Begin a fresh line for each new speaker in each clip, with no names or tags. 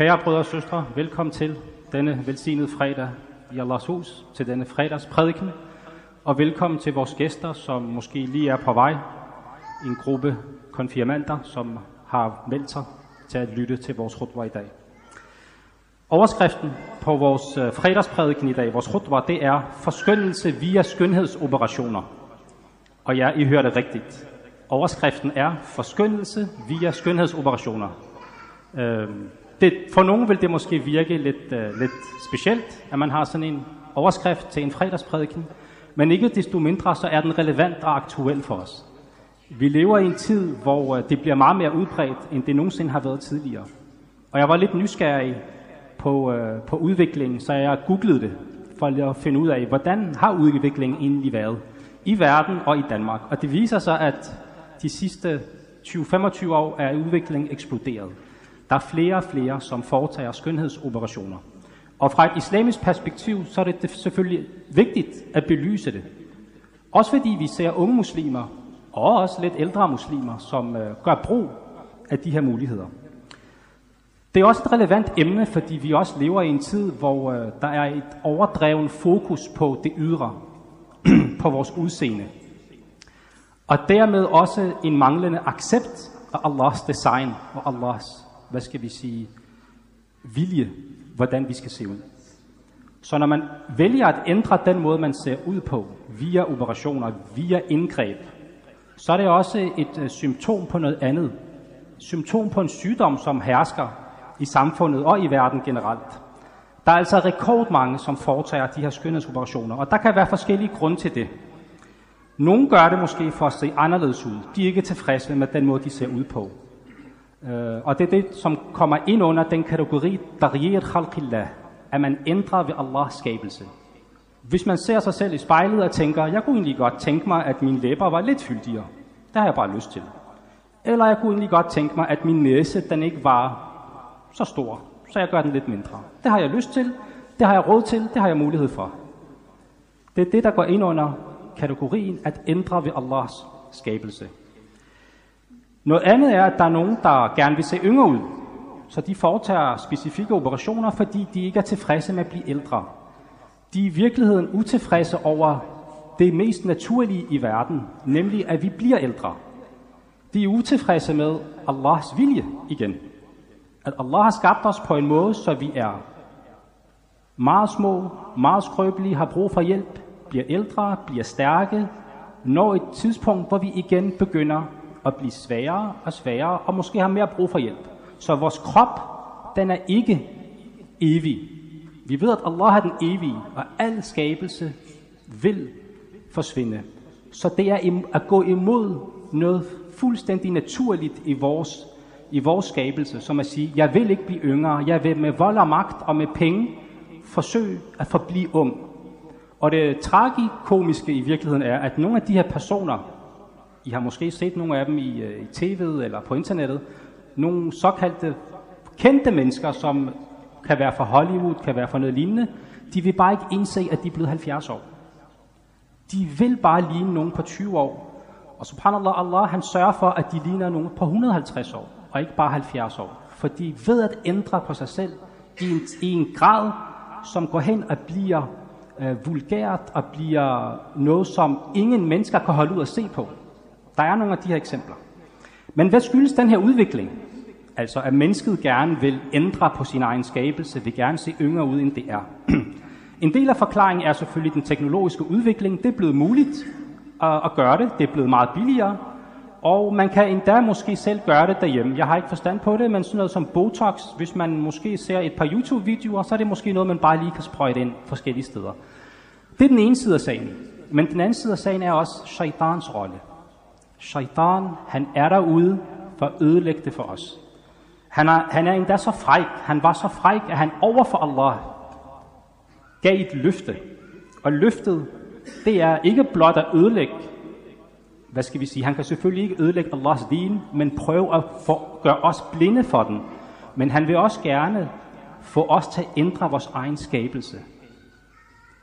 Kære brødre og søstre, velkommen til denne velsignede fredag i Allahs hus, til denne fredags prædiken, og velkommen til vores gæster, som måske lige er på vej, en gruppe konfirmander, som har meldt sig til at lytte til vores khutbah i dag. Overskriften på vores øh, fredagsprædiken i dag, vores khutbah, det er forskyndelse via skønhedsoperationer. Og ja, I hørte rigtigt. Overskriften er forskyndelse via skønhedsoperationer. Øhm, det, for nogen vil det måske virke lidt, uh, lidt specielt, at man har sådan en overskrift til en fredagsprædiken, men ikke desto mindre så er den relevant og aktuel for os. Vi lever i en tid, hvor øh, det bliver meget mere udbredt, end det nogensinde har været tidligere. Og jeg var lidt nysgerrig på, uh, på udviklingen, så jeg googlede det, for at finde ud af, hvordan har udviklingen egentlig været i verden og i Danmark. Og det viser sig, at de sidste 20-25 år er udviklingen eksploderet. Der er flere og flere, som foretager skønhedsoperationer. Og fra et islamisk perspektiv, så er det selvfølgelig vigtigt at belyse det. Også fordi vi ser unge muslimer, og også lidt ældre muslimer, som øh, gør brug af de her muligheder. Det er også et relevant emne, fordi vi også lever i en tid, hvor øh, der er et overdreven fokus på det ydre, på vores udseende. Og dermed også en manglende accept af Allahs design og Allahs hvad skal vi sige, vilje, hvordan vi skal se ud. Så når man vælger at ændre den måde, man ser ud på, via operationer, via indgreb, så er det også et øh, symptom på noget andet. Symptom på en sygdom, som hersker i samfundet og i verden generelt. Der er altså rekordmange, som foretager de her skønhedsoperationer, og der kan være forskellige grunde til det. Nogle gør det måske for at se anderledes ud. De er ikke tilfredse med den måde, de ser ud på. Uh, og det er det, som kommer ind under den kategori, Dariyat khalqillah, at man ændrer ved Allahs skabelse. Hvis man ser sig selv i spejlet og tænker, jeg kunne egentlig godt tænke mig, at mine læber var lidt fyldigere. Det har jeg bare lyst til. Eller jeg kunne egentlig godt tænke mig, at min næse den ikke var så stor, så jeg gør den lidt mindre. Det har jeg lyst til, det har jeg råd til, det har jeg mulighed for. Det er det, der går ind under kategorien at ændre ved Allahs skabelse. Noget andet er, at der er nogen, der gerne vil se yngre ud, så de foretager specifikke operationer, fordi de ikke er tilfredse med at blive ældre. De er i virkeligheden utilfredse over det mest naturlige i verden, nemlig at vi bliver ældre. De er utilfredse med Allahs vilje igen. At Allah har skabt os på en måde, så vi er meget små, meget skrøbelige, har brug for hjælp, bliver ældre, bliver stærke, når et tidspunkt, hvor vi igen begynder at blive sværere og sværere, og måske har mere brug for hjælp. Så vores krop, den er ikke evig. Vi ved, at Allah er den evige, og al skabelse vil forsvinde. Så det er at gå imod noget fuldstændig naturligt i vores, i vores skabelse, som at sige, jeg vil ikke blive yngre, jeg vil med vold og magt og med penge forsøge at forblive ung. Og det tragikomiske i virkeligheden er, at nogle af de her personer, i har måske set nogle af dem i, øh, i tv'et eller på internettet. Nogle såkaldte kendte mennesker, som kan være fra Hollywood, kan være fra noget lignende. De vil bare ikke indse, at de er blevet 70 år. De vil bare ligne nogen på 20 år. Og subhanallah, Allah han sørger for, at de ligner nogen på 150 år, og ikke bare 70 år. For de ved at ændre på sig selv i en, i en grad, som går hen og bliver øh, vulgært og bliver noget, som ingen mennesker kan holde ud at se på. Der er nogle af de her eksempler. Men hvad skyldes den her udvikling? Altså at mennesket gerne vil ændre på sin egen skabelse, vil gerne se yngre ud, end det er. en del af forklaringen er selvfølgelig den teknologiske udvikling. Det er blevet muligt at, at gøre det. Det er blevet meget billigere. Og man kan endda måske selv gøre det derhjemme. Jeg har ikke forstand på det, men sådan noget som Botox, hvis man måske ser et par YouTube-videoer, så er det måske noget, man bare lige kan sprøjte ind forskellige steder. Det er den ene side af sagen. Men den anden side af sagen er også shaitans rolle. Shaitan, han er derude for at ødelægge det for os. Han er, han er endda så fræk, han var så fræk, at han over for Allah gav et løfte. Og løftet, det er ikke blot at ødelægge, hvad skal vi sige, han kan selvfølgelig ikke ødelægge Allahs din, men prøve at få, gøre os blinde for den. Men han vil også gerne få os til at ændre vores egen skabelse.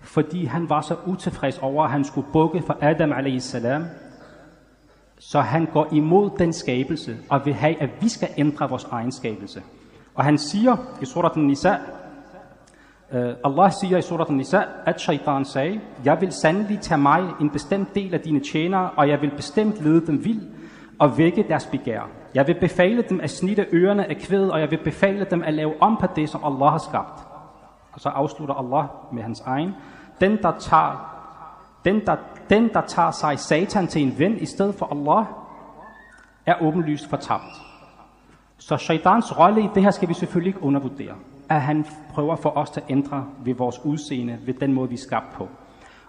Fordi han var så utilfreds over, at han skulle bukke for Adam a.s. Så han går imod den skabelse og vil have, at vi skal ændre vores egen skabelse. Og han siger i surat al-Nisa, uh, øh, Allah siger i surat al-Nisa, at shaitan sagde, jeg vil sandelig tage mig en bestemt del af dine tjenere, og jeg vil bestemt lede dem vild og vække deres begær. Jeg vil befale dem at snitte ørerne af kvædet, og jeg vil befale dem at lave om på det, som Allah har skabt. Og så afslutter Allah med hans egen. Den, der tager, den, der, den, der tager sig satan til en ven i stedet for Allah, er åbenlyst fortabt. Så shaitans rolle i det her skal vi selvfølgelig ikke undervurdere. At han prøver for os til at ændre ved vores udseende, ved den måde, vi er skabt på.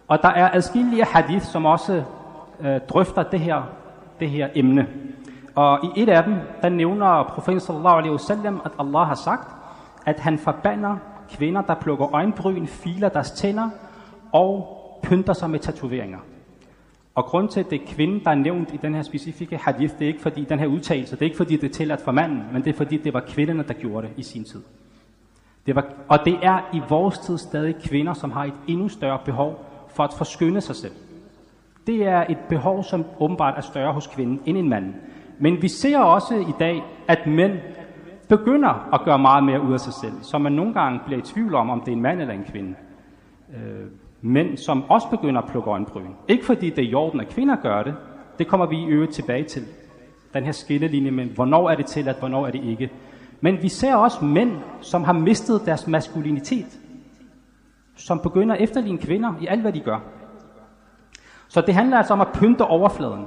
Og der er adskillige hadith, som også øh, drøfter det her, det her emne. Og i et af dem, der nævner profeten sallallahu alaihi wasallam, at Allah har sagt, at han forbander kvinder, der plukker øjenbryn, filer deres tænder og pynter sig med tatoveringer. Og grund til, at det er kvinden, der er nævnt i den her specifikke hadith, det er ikke fordi den her udtalelse, det er ikke fordi, det er tilladt for manden, men det er fordi, det var kvinderne, der gjorde det i sin tid. Det var, og det er i vores tid stadig kvinder, som har et endnu større behov for at forskynde sig selv. Det er et behov, som åbenbart er større hos kvinden end en mand. Men vi ser også i dag, at mænd begynder at gøre meget mere ud af sig selv, så man nogle gange bliver i tvivl om, om det er en mand eller en kvinde. Øh, mænd, som også begynder at plukke øjenbryn. Ikke fordi det er i orden, at kvinder gør det. Det kommer vi i øvrigt tilbage til. Den her skillelinje med, hvornår er det til, at hvornår er det ikke. Men vi ser også mænd, som har mistet deres maskulinitet. Som begynder at efterligne kvinder i alt, hvad de gør. Så det handler altså om at pynte overfladen.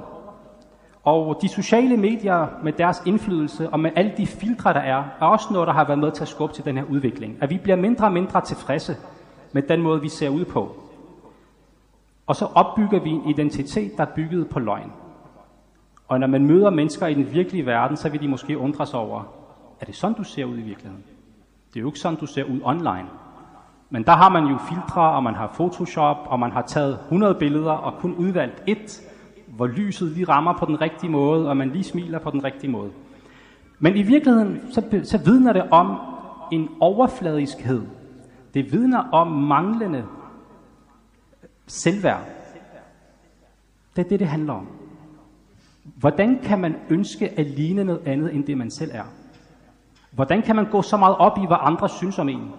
Og de sociale medier med deres indflydelse og med alle de filtre, der er, er også noget, der har været med til at skubbe til den her udvikling. At vi bliver mindre og mindre tilfredse med den måde, vi ser ud på. Og så opbygger vi en identitet, der er bygget på løgn. Og når man møder mennesker i den virkelige verden, så vil de måske undre sig over, er det sådan, du ser ud i virkeligheden? Det er jo ikke sådan, du ser ud online. Men der har man jo filtre, og man har Photoshop, og man har taget 100 billeder og kun udvalgt et, hvor lyset lige rammer på den rigtige måde, og man lige smiler på den rigtige måde. Men i virkeligheden, så, så vidner det om en overfladiskhed. Det vidner om manglende selvværd. Det er det, det handler om. Hvordan kan man ønske at ligne noget andet, end det man selv er? Hvordan kan man gå så meget op i, hvad andre synes om en?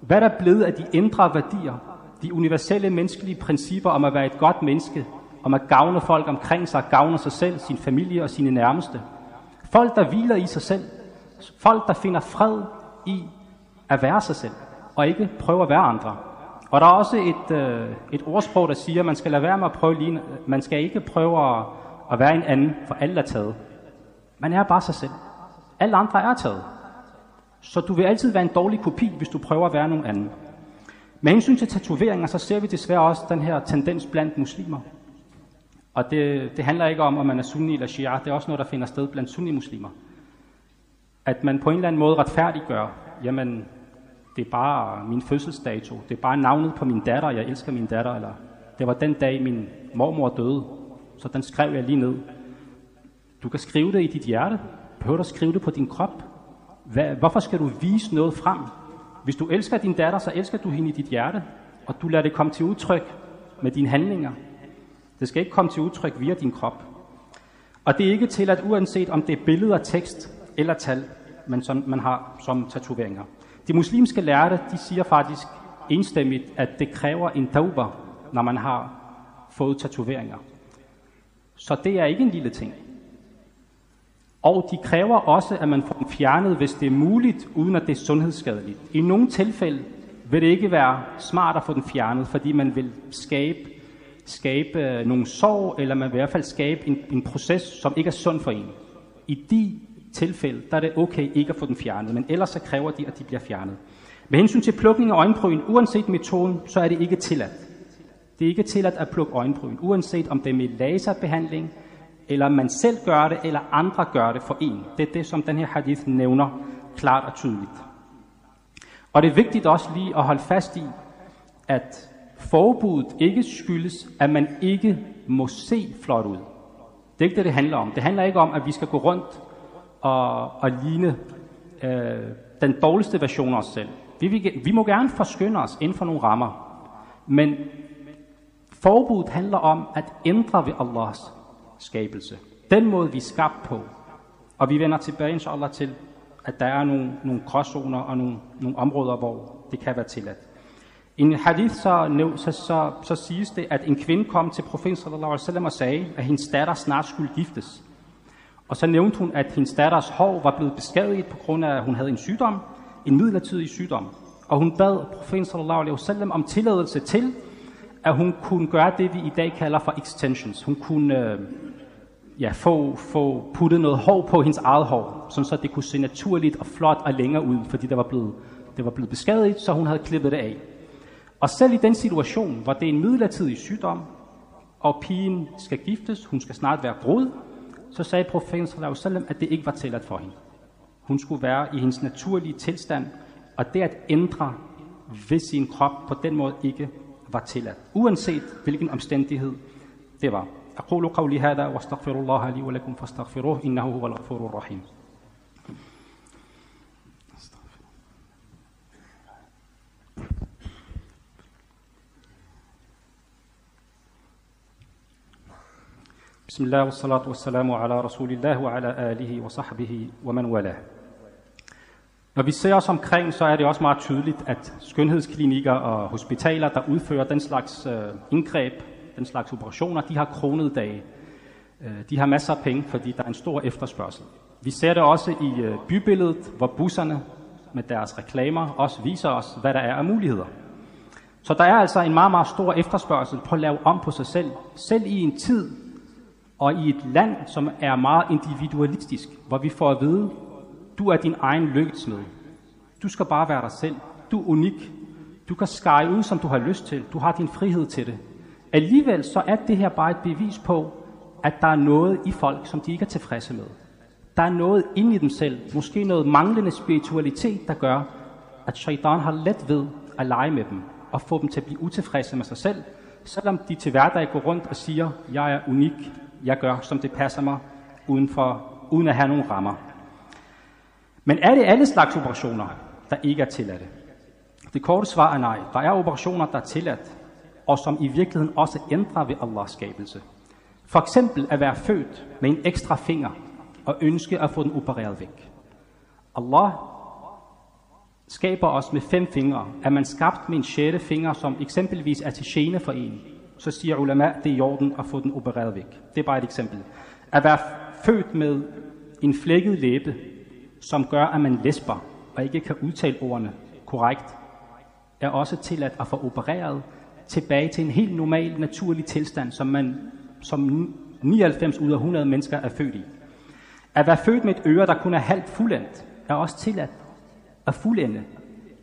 Hvad er der blevet af de indre værdier, de universelle menneskelige principper om at være et godt menneske, om at gavne folk omkring sig, gavne sig selv, sin familie og sine nærmeste. Folk, der hviler i sig selv. Folk, der finder fred i at være sig selv, og ikke prøve at være andre. Og der er også et, øh, et ordsprog, der siger, at man skal lade være med at prøve lige, man skal ikke prøve at, at være en anden, for alle er taget. Man er bare sig selv. Alle andre er taget. Så du vil altid være en dårlig kopi, hvis du prøver at være nogen anden. Med hensyn til tatoveringer, så ser vi desværre også den her tendens blandt muslimer. Og det, det handler ikke om, om man er sunni eller shia. Det er også noget, der finder sted blandt sunni-muslimer. At man på en eller anden måde retfærdiggør, jamen, det er bare min fødselsdato. Det er bare navnet på min datter. Jeg elsker min datter. Eller det var den dag, min mormor døde. Så den skrev jeg lige ned. Du kan skrive det i dit hjerte. Behøver du at skrive det på din krop? Hvad, hvorfor skal du vise noget frem? Hvis du elsker din datter, så elsker du hende i dit hjerte. Og du lader det komme til udtryk med dine handlinger. Det skal ikke komme til udtryk via din krop. Og det er ikke til, at uanset om det er billeder, tekst eller tal, men som man har som tatoveringer. De muslimske lærte, de siger faktisk enstemmigt, at det kræver en tauba, når man har fået tatoveringer. Så det er ikke en lille ting. Og de kræver også, at man får den fjernet, hvis det er muligt, uden at det er sundhedsskadeligt. I nogle tilfælde vil det ikke være smart at få den fjernet, fordi man vil skabe skabe øh, nogle sorg, eller man vil i hvert fald skabe en, en proces, som ikke er sund for en. I de tilfælde, der er det okay ikke at få den fjernet, men ellers så kræver de, at de bliver fjernet. Med hensyn til plukning af øjenbryn, uanset metoden, så er det ikke tilladt. Det er ikke tilladt at plukke øjenbryn, uanset om det er med laserbehandling, eller man selv gør det, eller andre gør det for en. Det er det, som den her hadith nævner klart og tydeligt. Og det er vigtigt også lige at holde fast i, at forbuddet ikke skyldes, at man ikke må se flot ud. Det er ikke det, det handler om. Det handler ikke om, at vi skal gå rundt og, at ligne øh, den dårligste version af os selv. Vi, vi, vi må gerne forskynde os inden for nogle rammer. Men forbuddet handler om at ændre ved Allahs skabelse. Den måde, vi er skabt på. Og vi vender tilbage, inshallah, til at der er nogle, nogle gråzoner og nogle, nogle områder, hvor det kan være tilladt. I en hadith så, så, så, så siges det, at en kvinde kom til profeten sallallahu alaihi wasallam og sagde, at hendes datter snart skulle giftes. Og så nævnte hun, at hendes datters hår var blevet beskadiget på grund af, at hun havde en sygdom, en midlertidig sygdom. Og hun bad profeten sallallahu alaihi wasallam om tilladelse til, at hun kunne gøre det, vi i dag kalder for extensions. Hun kunne øh, ja, få, få puttet noget hår på hendes eget hår, sådan så det kunne se naturligt og flot og længere ud, fordi det var blevet, det var blevet beskadiget, så hun havde klippet det af. Og selv i den situation, hvor det er en midlertidig sygdom, og pigen skal giftes, hun skal snart være brud, så sagde profeten sallallahu at det ikke var tilladt for hende. Hun skulle være i hendes naturlige tilstand, og det at ændre ved sin krop på den måde ikke var tilladt. Uanset hvilken omstændighed det var. أقول قولي هذا واستغفر الله لي ولكم فاستغفروه إنه هو الغفور الرحيم بسم الله والصلاة والسلام على رسول الله وعلى آله وصحبه ومن والاه. Når vi ser os omkring, så er det også meget tydeligt, at skønhedsklinikker og hospitaler, der udfører den slags øh, indgreb, den slags operationer, de har kronede dage. Øh, de har masser af penge, fordi der er en stor efterspørgsel. Vi ser det også i øh, bybilledet, hvor busserne med deres reklamer også viser os, hvad der er af muligheder. Så der er altså en meget, meget stor efterspørgsel på at lave om på sig selv, selv i en tid og i et land, som er meget individualistisk, hvor vi får at vide, du er din egen lykkesmed. Du skal bare være dig selv. Du er unik. Du kan skære ud, som du har lyst til. Du har din frihed til det. Alligevel så er det her bare et bevis på, at der er noget i folk, som de ikke er tilfredse med. Der er noget inde i dem selv, måske noget manglende spiritualitet, der gør, at shaitan har let ved at lege med dem og få dem til at blive utilfredse med sig selv, selvom de til hverdag går rundt og siger, jeg er unik, jeg gør, som det passer mig, uden, for, uden at have nogen rammer. Men er det alle slags operationer, der ikke er tilladte? Det korte svar er nej. Der er operationer, der er tilladt, og som i virkeligheden også ændrer ved Allahs skabelse. For eksempel at være født med en ekstra finger og ønske at få den opereret væk. Allah skaber os med fem fingre. Er man skabt med en sjette finger, som eksempelvis er til gene for en, så siger ulama, det er i orden at få den opereret væk. Det er bare et eksempel. At være født med en flækket læbe, som gør, at man lesber og ikke kan udtale ordene korrekt, er også tilladt at få opereret tilbage til en helt normal, naturlig tilstand, som man som 99 ud af 100 mennesker er født i. At være født med et øre, der kun er halvt fuldendt, er også tilladt at fuldende,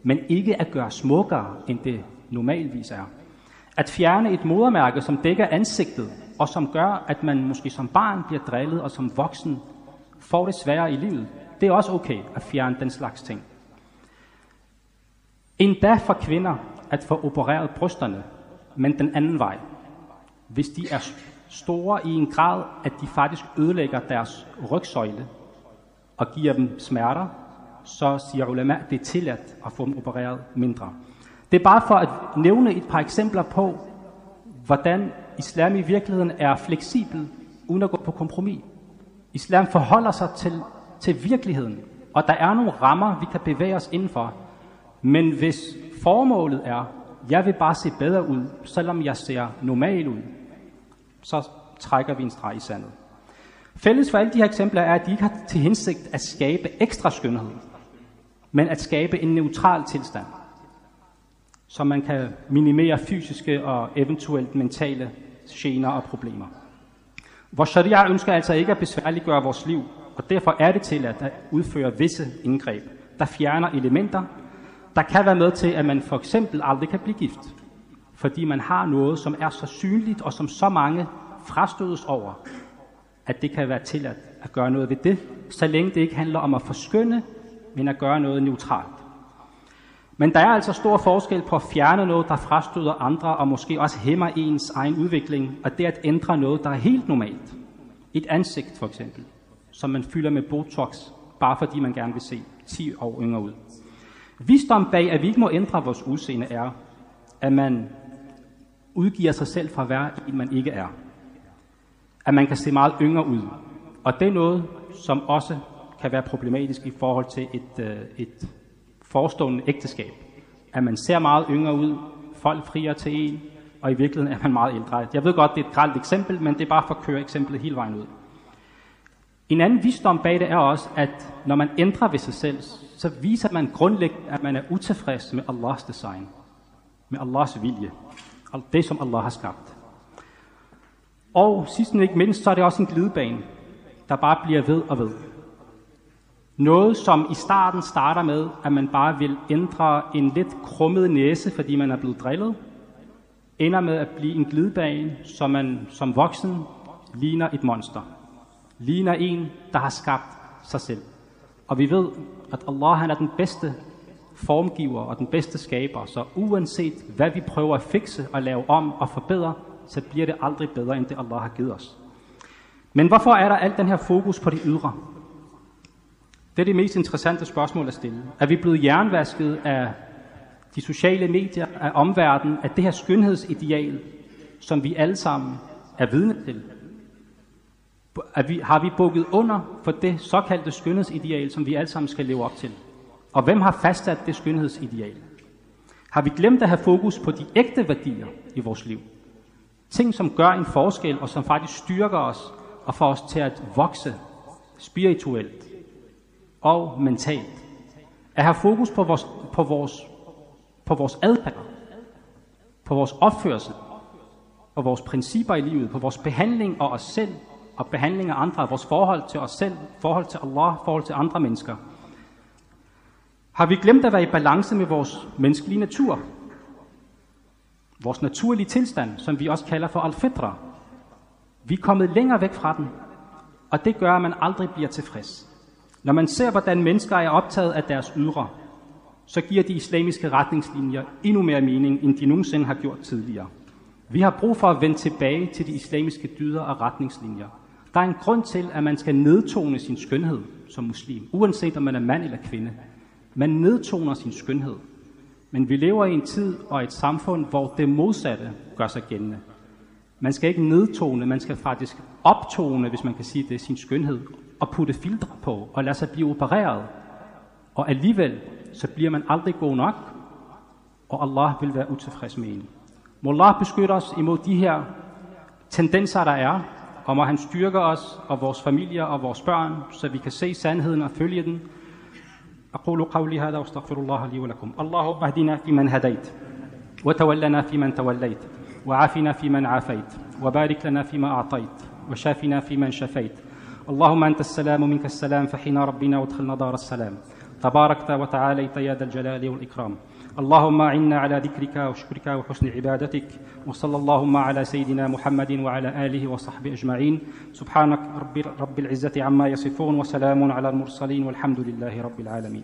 men ikke at gøre smukkere, end det normalvis er. At fjerne et modermærke, som dækker ansigtet, og som gør, at man måske som barn bliver drillet, og som voksen får det sværere i livet, det er også okay at fjerne den slags ting. Endda for kvinder at få opereret brysterne, men den anden vej. Hvis de er store i en grad, at de faktisk ødelægger deres rygsøjle og giver dem smerter, så siger ulema, det er tilladt at få dem opereret mindre. Det er bare for at nævne et par eksempler på, hvordan islam i virkeligheden er fleksibel, uden at gå på kompromis. Islam forholder sig til, til virkeligheden, og der er nogle rammer, vi kan bevæge os indenfor. Men hvis formålet er, jeg vil bare se bedre ud, selvom jeg ser normal ud, så trækker vi en streg i sandet. Fælles for alle de her eksempler er, at de ikke har til hensigt at skabe ekstra skønhed, men at skabe en neutral tilstand, så man kan minimere fysiske og eventuelt mentale gener og problemer. Vores sharia ønsker altså ikke at besværliggøre vores liv, og derfor er det til at udføre visse indgreb, der fjerner elementer, der kan være med til, at man for eksempel aldrig kan blive gift. Fordi man har noget, som er så synligt, og som så mange frastødes over, at det kan være tilladt at gøre noget ved det, så længe det ikke handler om at forskynde, men at gøre noget neutralt. Men der er altså stor forskel på at fjerne noget, der frastøder andre, og måske også hæmmer ens egen udvikling, og det at ændre noget, der er helt normalt. Et ansigt for eksempel, som man fylder med Botox, bare fordi man gerne vil se 10 år yngre ud. Visdom bag, at vi ikke må ændre vores udseende, er, at man udgiver sig selv fra at være en, man ikke er. At man kan se meget yngre ud. Og det er noget, som også kan være problematisk i forhold til et, øh, et forestående ægteskab. At man ser meget yngre ud, folk frier til en, og i virkeligheden er man meget ældre. Jeg ved godt, det er et gralt eksempel, men det er bare for at køre eksemplet hele vejen ud. En anden visdom bag det er også, at når man ændrer ved sig selv, så viser man grundlæggende, at man er utilfreds med Allahs design, med Allahs vilje, og det som Allah har skabt. Og sidst men ikke mindst, så er det også en glidebane, der bare bliver ved og ved. Noget, som i starten starter med, at man bare vil ændre en lidt krummet næse, fordi man er blevet drillet, ender med at blive en glidebane, som man som voksen ligner et monster. Ligner en, der har skabt sig selv. Og vi ved, at Allah han er den bedste formgiver og den bedste skaber, så uanset hvad vi prøver at fikse og lave om og forbedre, så bliver det aldrig bedre, end det Allah har givet os. Men hvorfor er der alt den her fokus på det ydre? Det er det mest interessante spørgsmål at stille. Er vi blevet jernvasket af de sociale medier, af omverdenen, af det her skønhedsideal, som vi alle sammen er vidne til? Er vi, har vi bukket under for det såkaldte skønhedsideal, som vi alle sammen skal leve op til? Og hvem har fastsat det skønhedsideal? Har vi glemt at have fokus på de ægte værdier i vores liv? Ting, som gør en forskel, og som faktisk styrker os og får os til at vokse spirituelt og mentalt. At have fokus på vores, på vores, på vores adfærd, på vores opførsel, på vores principper i livet, på vores behandling af os selv og behandling af andre, vores forhold til os selv, forhold til Allah, forhold til andre mennesker. Har vi glemt at være i balance med vores menneskelige natur? Vores naturlige tilstand, som vi også kalder for al-fitra. Vi er kommet længere væk fra den, og det gør, at man aldrig bliver tilfreds. Når man ser, hvordan mennesker er optaget af deres ydre, så giver de islamiske retningslinjer endnu mere mening, end de nogensinde har gjort tidligere. Vi har brug for at vende tilbage til de islamiske dyder og retningslinjer. Der er en grund til, at man skal nedtone sin skønhed som muslim, uanset om man er mand eller kvinde. Man nedtoner sin skønhed. Men vi lever i en tid og et samfund, hvor det modsatte gør sig gældende. Man skal ikke nedtone, man skal faktisk optone, hvis man kan sige det, sin skønhed, og putte filtre på, og lade sig blive opereret. Og alligevel, så bliver man aldrig god nok, og Allah vil være utilfreds med en. Må Allah beskytte os imod de her tendenser, der er, og må han styrke os og vores familier og vores børn, så vi kan se sandheden og følge den. أقول قولي هذا واستغفر الله لي ولكم اللهم اهدنا فيمن هديت وتولنا فيمن توليت وعافنا فيمن عافيت وبارك لنا فيما أعطيت وشافنا فيمن شفيت اللهم أنت السلام منك السلام فحين ربنا وادخلنا دار السلام. تباركت وتعاليت يا ذا الجلال والإكرام. اللهم أعنا على ذكرك وشكرك وحسن عبادتك وصلى اللهم على سيدنا محمد وعلى آله وصحبه أجمعين. سبحانك رب, رب العزة عما يصفون وسلام على المرسلين والحمد لله رب العالمين.